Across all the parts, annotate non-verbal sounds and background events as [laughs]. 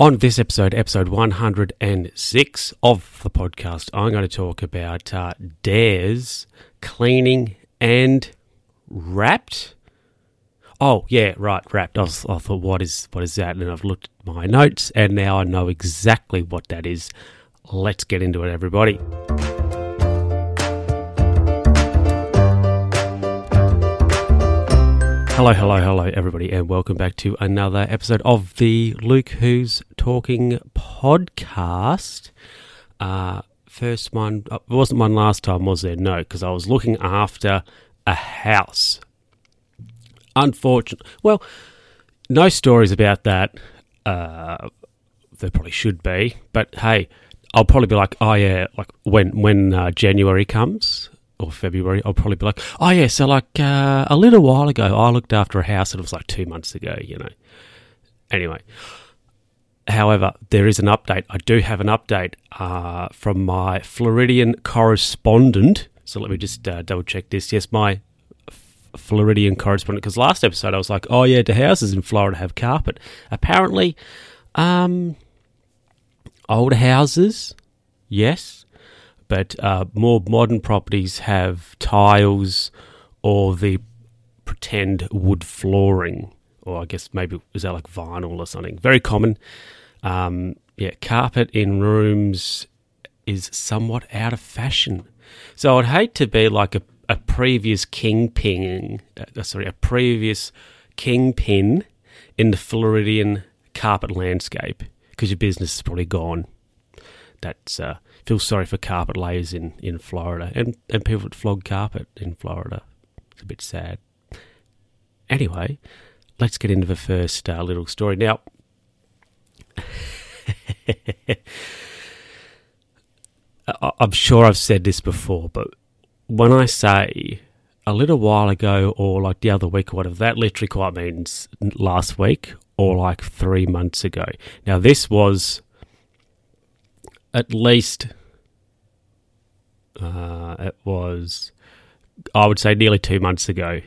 On this episode, episode 106 of the podcast, I'm going to talk about uh, dares, cleaning, and wrapped. Oh yeah, right, wrapped. I, was, I thought, what is what is that? And I've looked at my notes, and now I know exactly what that is. Let's get into it, everybody. Hello, hello, hello, everybody, and welcome back to another episode of the Luke Who's Talking podcast. Uh, first one, uh, wasn't one last time, was there? No, because I was looking after a house. Unfortunate. Well, no stories about that. Uh, there probably should be, but hey, I'll probably be like, oh yeah, like when when uh, January comes, or February, I'll probably be like, oh yeah, so like uh, a little while ago, I looked after a house and it was like two months ago, you know. Anyway, however, there is an update. I do have an update uh, from my Floridian correspondent. So let me just uh, double check this. Yes, my Floridian correspondent. Because last episode I was like, oh yeah, the houses in Florida have carpet. Apparently, um, old houses, yes but uh, more modern properties have tiles or the pretend wood flooring, or I guess maybe is that like vinyl or something? Very common. Um, yeah, carpet in rooms is somewhat out of fashion. So I'd hate to be like a, a previous kingpin, uh, sorry, a previous kingpin in the Floridian carpet landscape because your business is probably gone. That's uh, feel sorry for carpet layers in, in Florida and, and people that flog carpet in Florida. It's a bit sad. Anyway, let's get into the first uh, little story. Now, [laughs] I'm sure I've said this before, but when I say a little while ago or like the other week or whatever, that literally quite means last week or like three months ago. Now, this was at least uh, it was, I would say, nearly two months ago,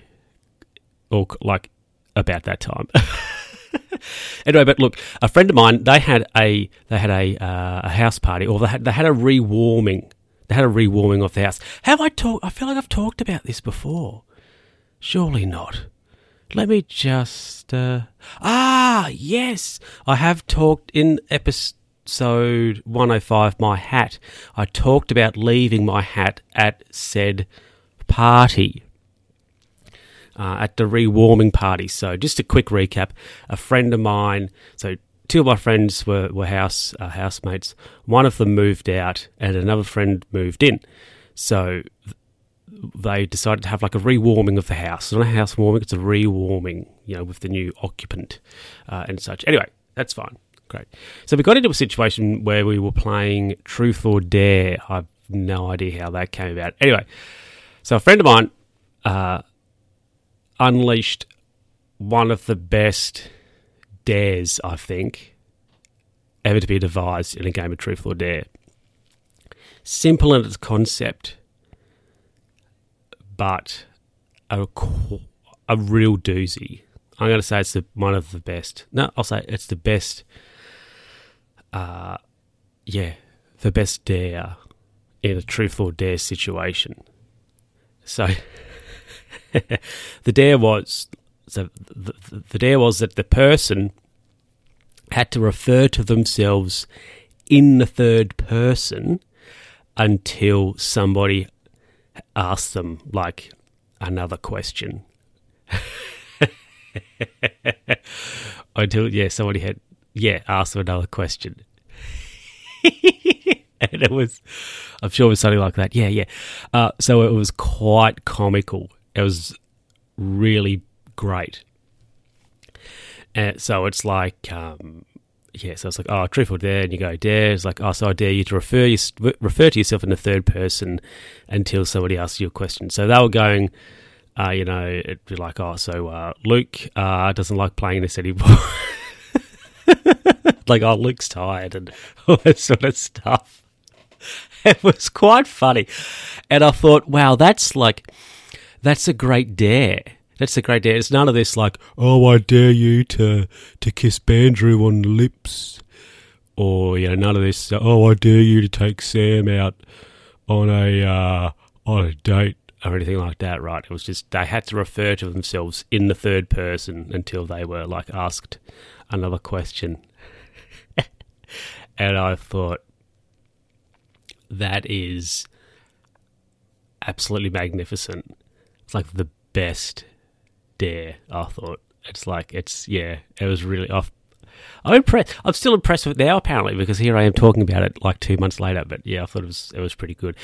or like about that time. [laughs] anyway, but look, a friend of mine, they had a they had a uh, a house party, or they had they had a rewarming. They had a rewarming of the house. Have I talked? I feel like I've talked about this before. Surely not. Let me just. Uh, ah, yes, I have talked in episode episode 105, My Hat, I talked about leaving my hat at said party. Uh, at the rewarming party. So, just a quick recap. A friend of mine, so two of my friends were, were house uh, housemates. One of them moved out, and another friend moved in. So, they decided to have like a rewarming of the house. It's not a house warming, it's a rewarming, you know, with the new occupant uh, and such. Anyway, that's fine. Great. So we got into a situation where we were playing Truth or Dare. I've no idea how that came about. Anyway, so a friend of mine uh, unleashed one of the best dares, I think, ever to be devised in a game of Truth or Dare. Simple in its concept, but a, a real doozy. I'm going to say it's the, one of the best. No, I'll say it's the best uh, yeah, the best dare in a truth or dare situation. So [laughs] the dare was so the, the dare was that the person had to refer to themselves in the third person until somebody asked them like another question. [laughs] until yeah, somebody had yeah, ask them another question. [laughs] and it was, I'm sure it was something like that. Yeah, yeah. Uh, so it was quite comical. It was really great. And so it's like, um, yeah, so it's like, oh, truth or dare, and you go dare. It's like, oh, so I dare you to refer you, refer to yourself in the third person until somebody asks you a question. So they were going, uh, you know, it'd be like, oh, so uh, Luke uh, doesn't like playing this anymore. [laughs] [laughs] like, oh, Luke's tired and [laughs] all that sort of stuff. [laughs] It was quite funny. And I thought, wow, that's like, that's a great dare. That's a great dare. It's none of this like, oh, I dare you to, to kiss Bandrew on the lips or you know none of this. Oh, I dare you to take Sam out on a uh, on a date or anything like that. Right? It was just they had to refer to themselves in the third person until they were like asked another question, [laughs] and I thought that is absolutely magnificent. It's like the best dare. I thought it's like it's yeah. It was really off. I'm impressed. I'm still impressed with it now, apparently, because here I am talking about it like two months later. But yeah, I thought it was it was pretty good.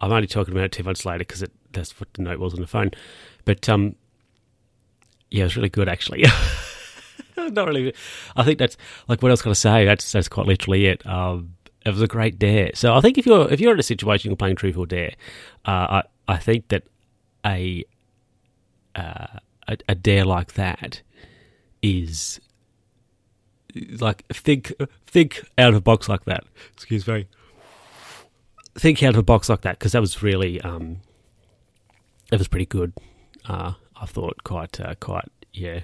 I'm only talking about it two months later because that's what the note was on the phone. But um, yeah, it was really good actually. [laughs] Not really. I think that's like what I was going to say. That's that's quite literally it. Um, it was a great dare. So I think if you're if you're in a situation you're playing truth or dare, uh, I I think that a, uh, a a dare like that is like think think out of a box like that. Excuse me. Think out of a box like that because that was really um, it was pretty good. Uh, I thought quite uh, quite yeah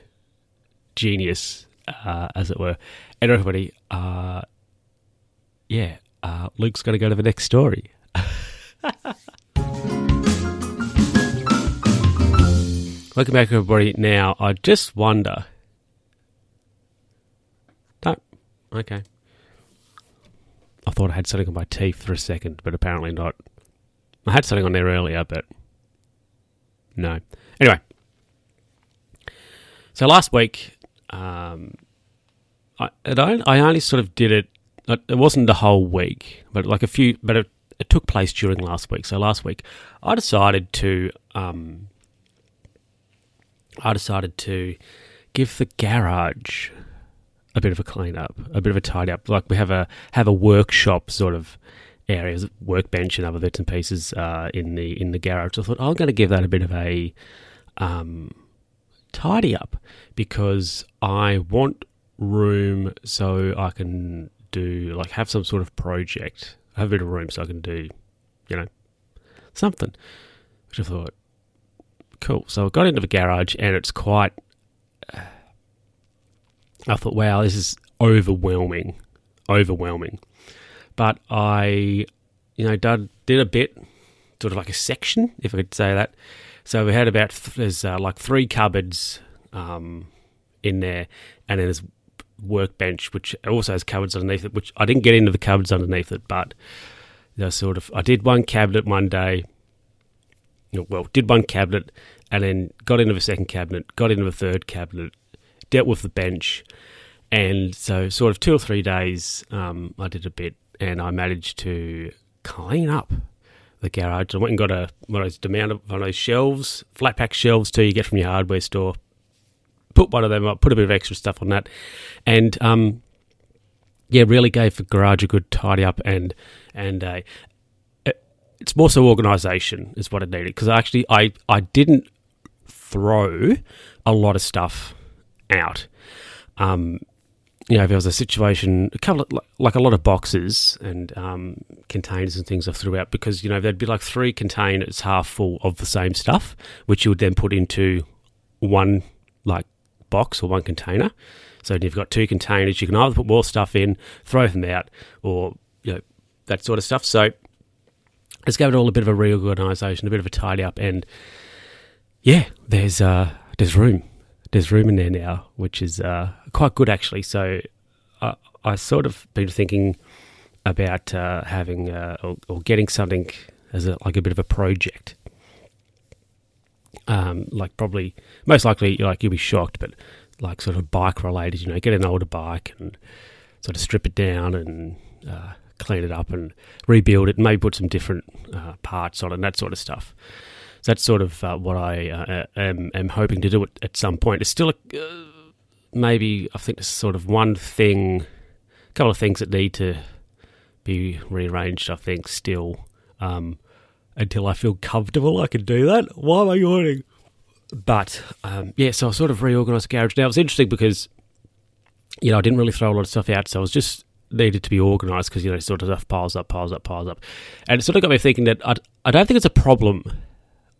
genius uh, as it were. And everybody, uh, yeah, uh, Luke's going to go to the next story. [laughs] Welcome back, everybody. Now, I just wonder. Okay. I thought I had something on my teeth for a second, but apparently not. I had something on there earlier, but no. Anyway, so last week, um, I, I, only sort of did it. It wasn't the whole week, but like a few. But it, it took place during last week. So last week, I decided to. Um, I decided to give the garage a bit of a clean up, a bit of a tidy up. Like we have a have a workshop sort of areas, workbench and other bits and pieces uh, in the in the garage. So I thought oh, I'm going to give that a bit of a um, tidy up because I want room so I can do like have some sort of project. I have a bit of room so I can do, you know, something. Which I thought, cool. So I got into the garage and it's quite. I thought, wow, this is overwhelming, overwhelming. But I, you know, did, did a bit, sort of like a section, if I could say that. So we had about there's uh, like three cupboards um, in there, and then there's workbench which also has cupboards underneath it. Which I didn't get into the cupboards underneath it, but they sort of I did one cabinet one day. Well, did one cabinet, and then got into the second cabinet, got into the third cabinet, dealt with the bench, and so sort of two or three days um, I did a bit, and I managed to clean up the garage. I went and got a one of those demand one of those shelves, flat pack shelves too. You get from your hardware store. Put one of them up. Put a bit of extra stuff on that, and um, yeah, really gave the garage a good tidy up and and uh, it's more so organisation is what it needed because actually I I didn't throw a lot of stuff out. Um, you know, if there was a situation, a couple of, like a lot of boxes and um, containers and things I threw out because, you know, there'd be like three containers half full of the same stuff, which you would then put into one like box or one container. So if you've got two containers, you can either put more stuff in, throw them out, or, you know, that sort of stuff. So let's give it all a bit of a reorganisation, a bit of a tidy up, and yeah, there's uh, there's room there's room in there now, which is uh, quite good actually. So I, I sort of been thinking about uh, having uh, or, or, getting something as a, like a bit of a project. Um, like probably most likely like you'll be shocked, but like sort of bike related. You know, get an older bike and sort of strip it down and uh, clean it up and rebuild it, and maybe put some different uh, parts on it and that sort of stuff. So that's sort of uh, what I uh, am, am, hoping to do at, at some point. It's still a, uh, maybe I think there's sort of one thing, a couple of things that need to be rearranged. I think still um, until I feel comfortable, I can do that. Why am I yawning? But um, yeah, so I sort of reorganised the garage. Now it was interesting because you know I didn't really throw a lot of stuff out, so I was just needed to be organised because you know sort of stuff piles up, piles up, piles up, and it sort of got me thinking that I, I don't think it's a problem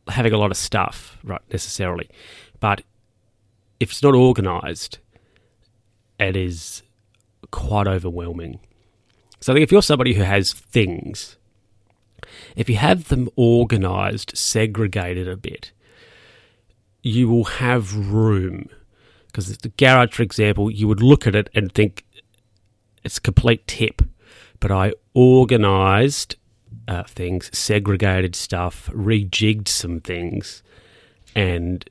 having a lot of stuff, right, necessarily. But if it's not organised, it is quite overwhelming. So I think if you're somebody who has things, if you have them organized, segregated a bit, you will have room. Because the garage, for example, you would look at it and think it's a complete tip. But I organized uh, things, segregated stuff, rejigged some things, and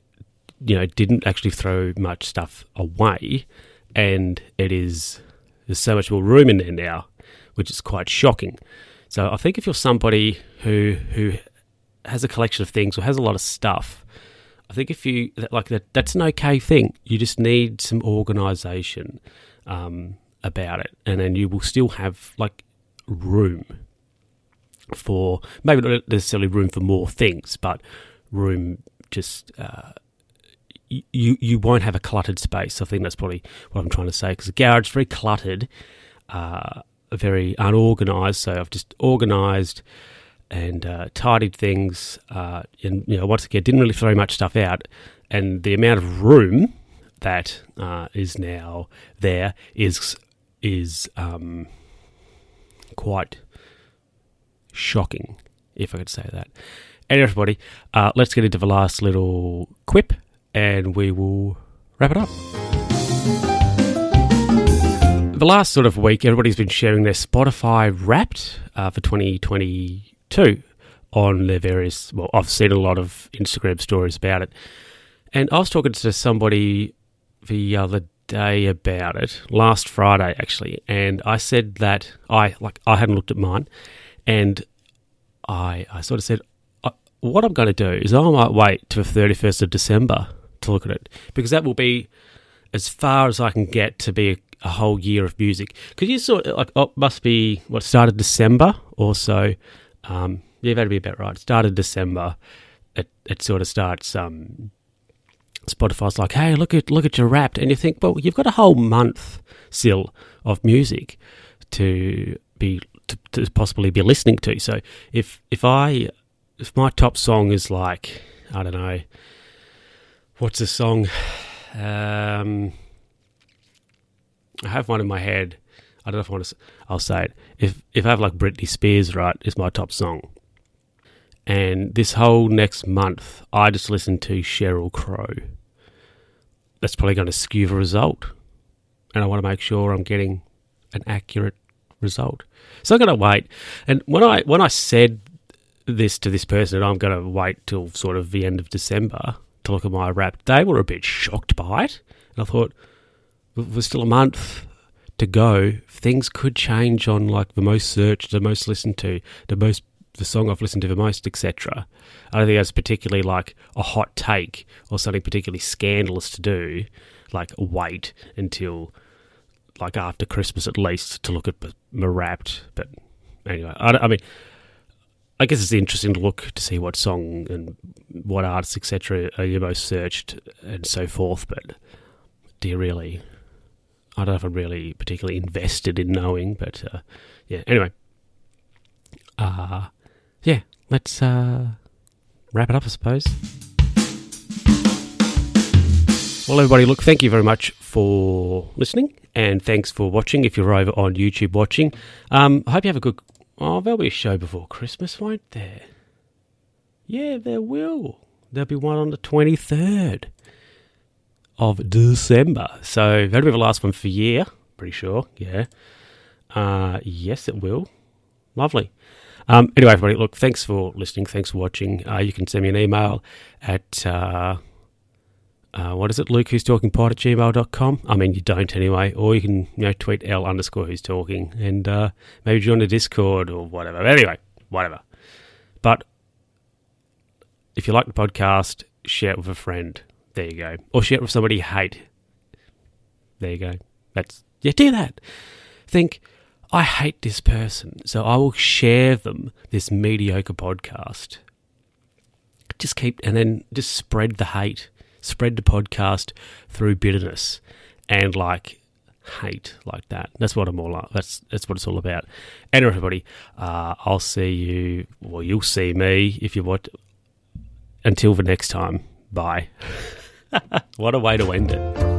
you know didn't actually throw much stuff away. And it is there's so much more room in there now, which is quite shocking. So I think if you're somebody who who has a collection of things or has a lot of stuff, I think if you like that, that's an okay thing. You just need some organisation um, about it, and then you will still have like room for maybe not necessarily room for more things, but room just. Uh, you you won't have a cluttered space. I think that's probably what I'm trying to say because the garage is very cluttered, uh, very unorganized. So I've just organized and uh, tidied things, uh, and you know once again didn't really throw much stuff out, and the amount of room that uh, is now there is is um, quite shocking, if I could say that. Anyway, everybody, uh, let's get into the last little quip and we will wrap it up. The last sort of week, everybody's been sharing their Spotify Wrapped uh, for 2022 on their various. Well, I've seen a lot of Instagram stories about it, and I was talking to somebody the other day about it last Friday actually, and I said that I like I hadn't looked at mine, and I I sort of said what I'm going to do is I might wait to the 31st of December to look at it because that will be as far as I can get to be a, a whole year of music. Because you sort of like oh, must be what started December or so. Um, yeah, that'd be about right. Started December. It it sort of starts. Um, Spotify's like, hey, look at look at your Wrapped, and you think, well, you've got a whole month still of music to be to, to possibly be listening to. So if if I if my top song is like I don't know what's the song? Um, I have one in my head. I don't know if I want to. I'll say it. If if I have like Britney Spears, right, is my top song. And this whole next month, I just listened to Sheryl Crow. That's probably going to skew the result, and I want to make sure I'm getting an accurate result. So I'm going to wait. And when I when I said this to this person, and I'm going to wait till sort of the end of December to look at my rap. They were a bit shocked by it. And I thought, there's still a month to go. Things could change on like the most searched, the most listened to, the most the song I've listened to the most, etc. I don't think that's particularly like a hot take or something particularly scandalous to do. Like wait until like after Christmas at least to look at Wrapped. But anyway, I, I mean, I guess it's interesting to look to see what song and what artists, etc., are you most searched and so forth. But do you really? I don't know if I'm really particularly invested in knowing, but uh, yeah. Anyway, uh, yeah. Let's uh, wrap it up, I suppose. Well, everybody, look, thank you very much for listening, and thanks for watching. If you're over on YouTube watching, um, I hope you have a good Oh, there'll be a show before Christmas, won't there? Yeah, there will. There'll be one on the 23rd of December. So that'll be the last one for year, pretty sure. Yeah. Uh, yes, it will. Lovely. Um, anyway, everybody, look, thanks for listening. Thanks for watching. Uh, you can send me an email at. Uh, uh, what is it, Luke who's talking pod at gmail.com? I mean, you don't anyway. Or you can, you know, tweet L underscore who's talking and uh, maybe join the Discord or whatever. Anyway, whatever. But if you like the podcast, share it with a friend. There you go. Or share it with somebody you hate. There you go. That's, yeah, do that. Think, I hate this person, so I will share them this mediocre podcast. Just keep, and then just spread the hate spread the podcast through bitterness and like hate like that. That's what I'm all like. That's that's what it's all about. And everybody, uh, I'll see you. Well, you'll see me if you want. Until the next time. Bye. [laughs] what a way to end it.